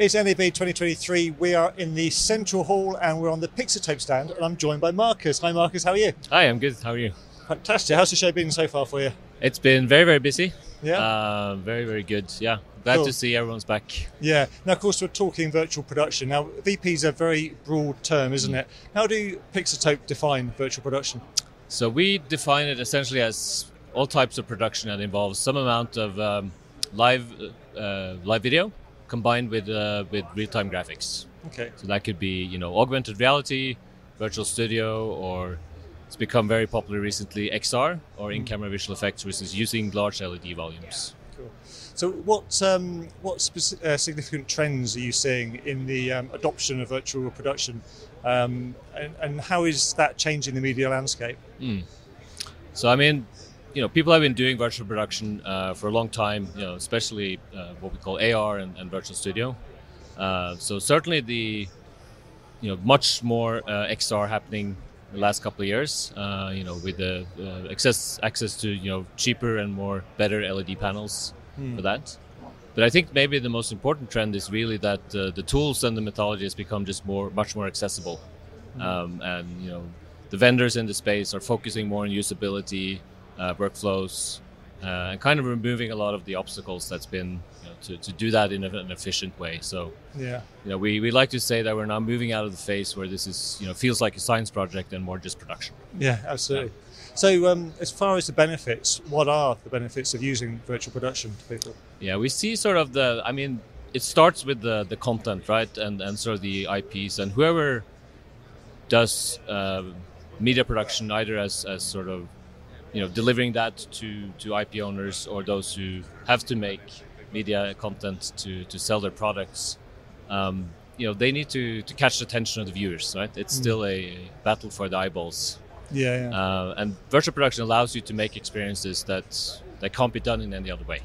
It's NAB 2023. We are in the Central Hall and we're on the Pixotope stand and I'm joined by Marcus. Hi Marcus, how are you? Hi, I'm good. How are you? Fantastic. How's the show been so far for you? It's been very, very busy. Yeah. Uh, very, very good. Yeah. Glad Cool. to see everyone's back. Yeah. Now, of course, we're talking virtual production. Now, VP is a very broad term, Mm. isn't it? How do Pixotope define virtual production? So we define it essentially as all types of production that involves some amount of um, live uh, live video combined with uh, with real-time graphics. Okay. So that could be you know augmented reality, virtual studio, or it's become very popular recently XR or in-camera visual effects, which is using large LED volumes. Cool. So, what um, what speci- uh, significant trends are you seeing in the um, adoption of virtual production, um, and, and how is that changing the media landscape? So I mean, you know, people have been doing virtual production uh, for a long time. You know, especially uh, what we call AR and, and virtual studio. Uh, so certainly the, you know, much more uh, XR happening the last couple of years. Uh, you know, with the uh, access access to you know cheaper and more better LED panels for that. But I think maybe the most important trend is really that uh, the tools and the methodology has become just more, much more accessible, um, and you know, the vendors in the space are focusing more on usability, uh, workflows, uh, and kind of removing a lot of the obstacles that's been you know, to, to do that in an efficient way. So, Yeah. you know, we, we like to say that we're now moving out of the phase where this is you know feels like a science project and more just production. Yeah, absolutely. So, um, as far as the benefits, what are the benefits of using virtual production to people? Yeah, we see sort of the. I mean, it starts with the the content, right, and and sort of the IPs, and whoever does uh, media production, either as as sort of, you know, delivering that to to IP owners or those who have to make media content to to sell their products. Um, you know, they need to to catch the attention of the viewers, right? It's still a battle for the eyeballs. Yeah, yeah. Uh, and virtual production allows you to make experiences that that can't be done in any other way.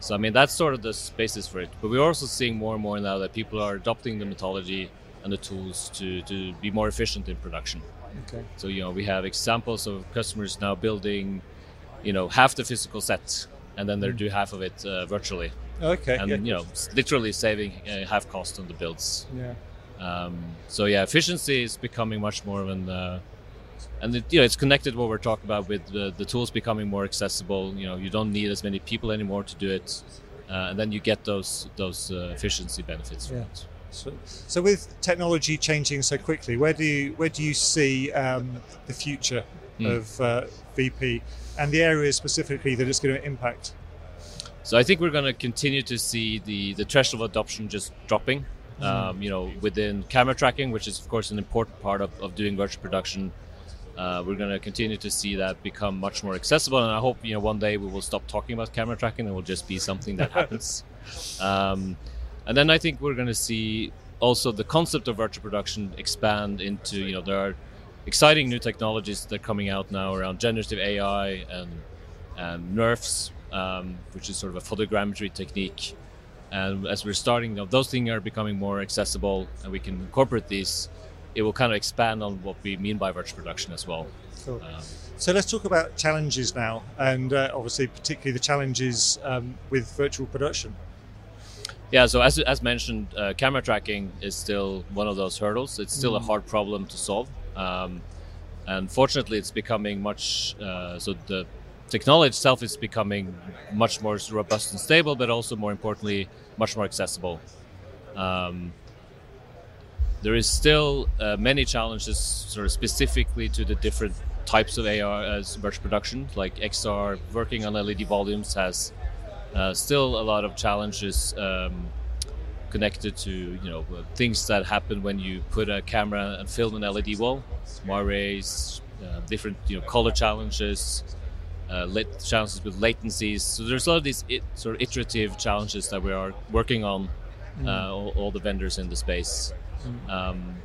So I mean that's sort of the basis for it. But we're also seeing more and more now that people are adopting the methodology and the tools to, to be more efficient in production. Okay. So you know we have examples of customers now building, you know, half the physical set and then they do half of it uh, virtually, Okay. and yeah. you know literally saving uh, half cost on the builds. yeah. Um, so yeah, efficiency is becoming much more of an, uh, and it, you know, it's connected what we're talking about with the, the tools becoming more accessible. You know, you don't need as many people anymore to do it, uh, and then you get those those uh, efficiency benefits from Yeah. it. So, so with technology changing so quickly, where do you where do you see um, the future Hmm. of uh, VP and the areas specifically that it's going to impact? So I think we're going to continue to see the the threshold of adoption just dropping. Um, you know, within camera tracking, which is of course an important part of, of doing virtual production. Uh, we're going to continue to see that become much more accessible, and I hope you know one day we will stop talking about camera tracking and it will just be something that happens. um, and then I think we're going to see also the concept of virtual production expand into you know there are exciting new technologies that are coming out now around generative AI and and nerfs, um, which is sort of a photogrammetry technique. And as we're starting, you know, those things are becoming more accessible, and we can incorporate these. It will kind of expand on what we mean by virtual production as well. Cool. Um, So let's talk about challenges now, and uh, obviously particularly the challenges um, with virtual production. Yeah, so as, as mentioned, uh, camera tracking is still one of those hurdles. It's still a hard problem to solve. Um, and fortunately, it's becoming much, uh, so the technology itself is becoming much more robust and stable, but also more importantly, much more accessible. Um, there is still uh, many challenges, sort of specifically to the different types of AR as virtual production, like XR working on LED volumes has uh, still a lot of challenges um, connected to you know uh, things that happen when you put a camera and film an LED wall, moires, uh, different you know color challenges, uh, lit- challenges with latencies. So there's a lot of these it, sort of iterative challenges that we are working on, uh, all, all the vendors in the space. Um,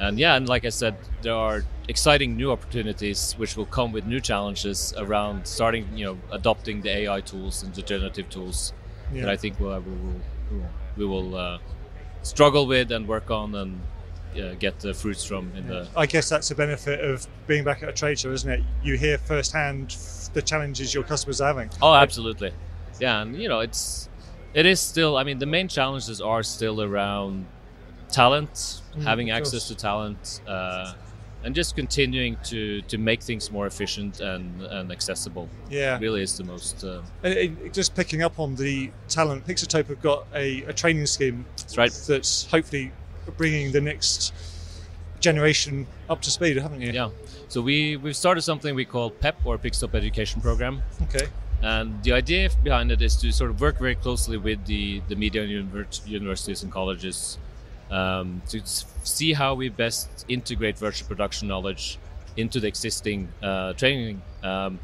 and yeah, and like I said, there are exciting new opportunities which will come with new challenges around starting, you know, adopting the AI tools and the generative tools Yeah. that I think we'll, we will we will uh, struggle with and work on and uh, get the fruits from in the I guess that's a benefit of being back at a trade show, isn't it? You hear firsthand the challenges your customers are having. Oh, absolutely. Yeah, and you know, it's It is still. I mean, the main challenges are still around talent, mm, having access to talent, uh, and just continuing to to make things more efficient and and accessible. Yeah, really is the most. Uh, just picking up on the talent, Pixotope have got a, a training scheme. That's right. That's hopefully bringing the next generation up to speed, haven't you? Yeah. So we we've started something we call PEP or Pixotope Education Program. Okay. And the idea behind it is to sort of work very closely with the the media universities and colleges um, to see how we best integrate virtual production knowledge into the existing uh, training. Um,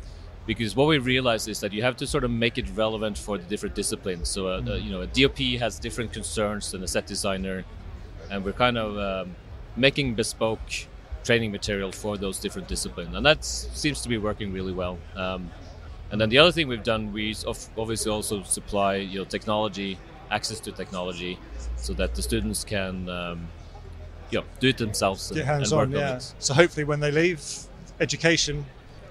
because what we realize is that you have to sort of make it relevant for the different disciplines. So, uh, mm. you know, a DOP has different concerns than a set designer, and we're kind of um, making bespoke training material for those different disciplines, and that seems to be working really well. Um, and then the other thing we've done, we obviously also supply you know technology, access to technology, so that the students can um, you know, do it themselves. Get hands on, yeah. So hopefully, when they leave education,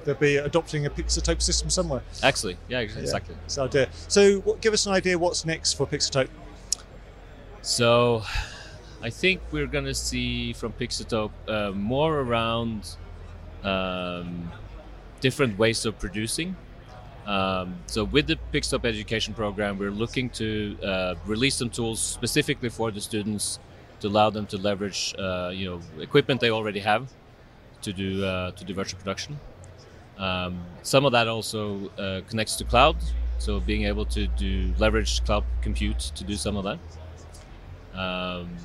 they'll be adopting a Pixotope system somewhere. Actually, yeah, exactly. Yeah, idea. So, what, give us an idea what's next for Pixotope. So, I think we're going to see from Pixotope uh, more around um, different ways of producing. Um, so with the Pixotope education program, we're looking to uh, release some tools specifically for the students to allow them to leverage, uh, you know, equipment they already have to do uh, to do virtual production. Um, some of that also uh, connects to cloud, so being able to do leverage cloud compute to do some of that. Um,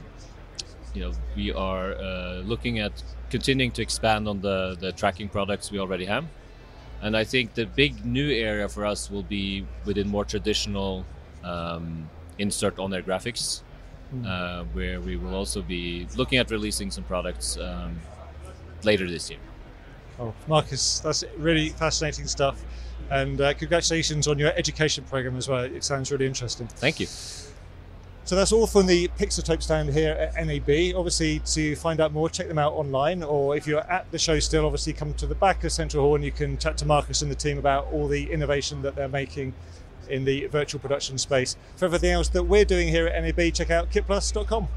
you know, we are uh, looking at continuing to expand on the the tracking products we already have. And I think the big new area for us will be within more traditional um, insert on air graphics, mm. uh, where we will also be looking at releasing some products um, later this year. Oh, Marcus, that's really fascinating stuff. And uh, congratulations on your education program as well. It sounds really interesting. Thank you. So that's all from the Pixotope stand here at NAB. Obviously, to find out more, check them out online, or if you're at the show still, obviously come to the back of Central Hall and you can chat to Marcus and the team about all the innovation that they're making in the virtual production space. For everything else that we're doing here at NAB, check out kitplus.com.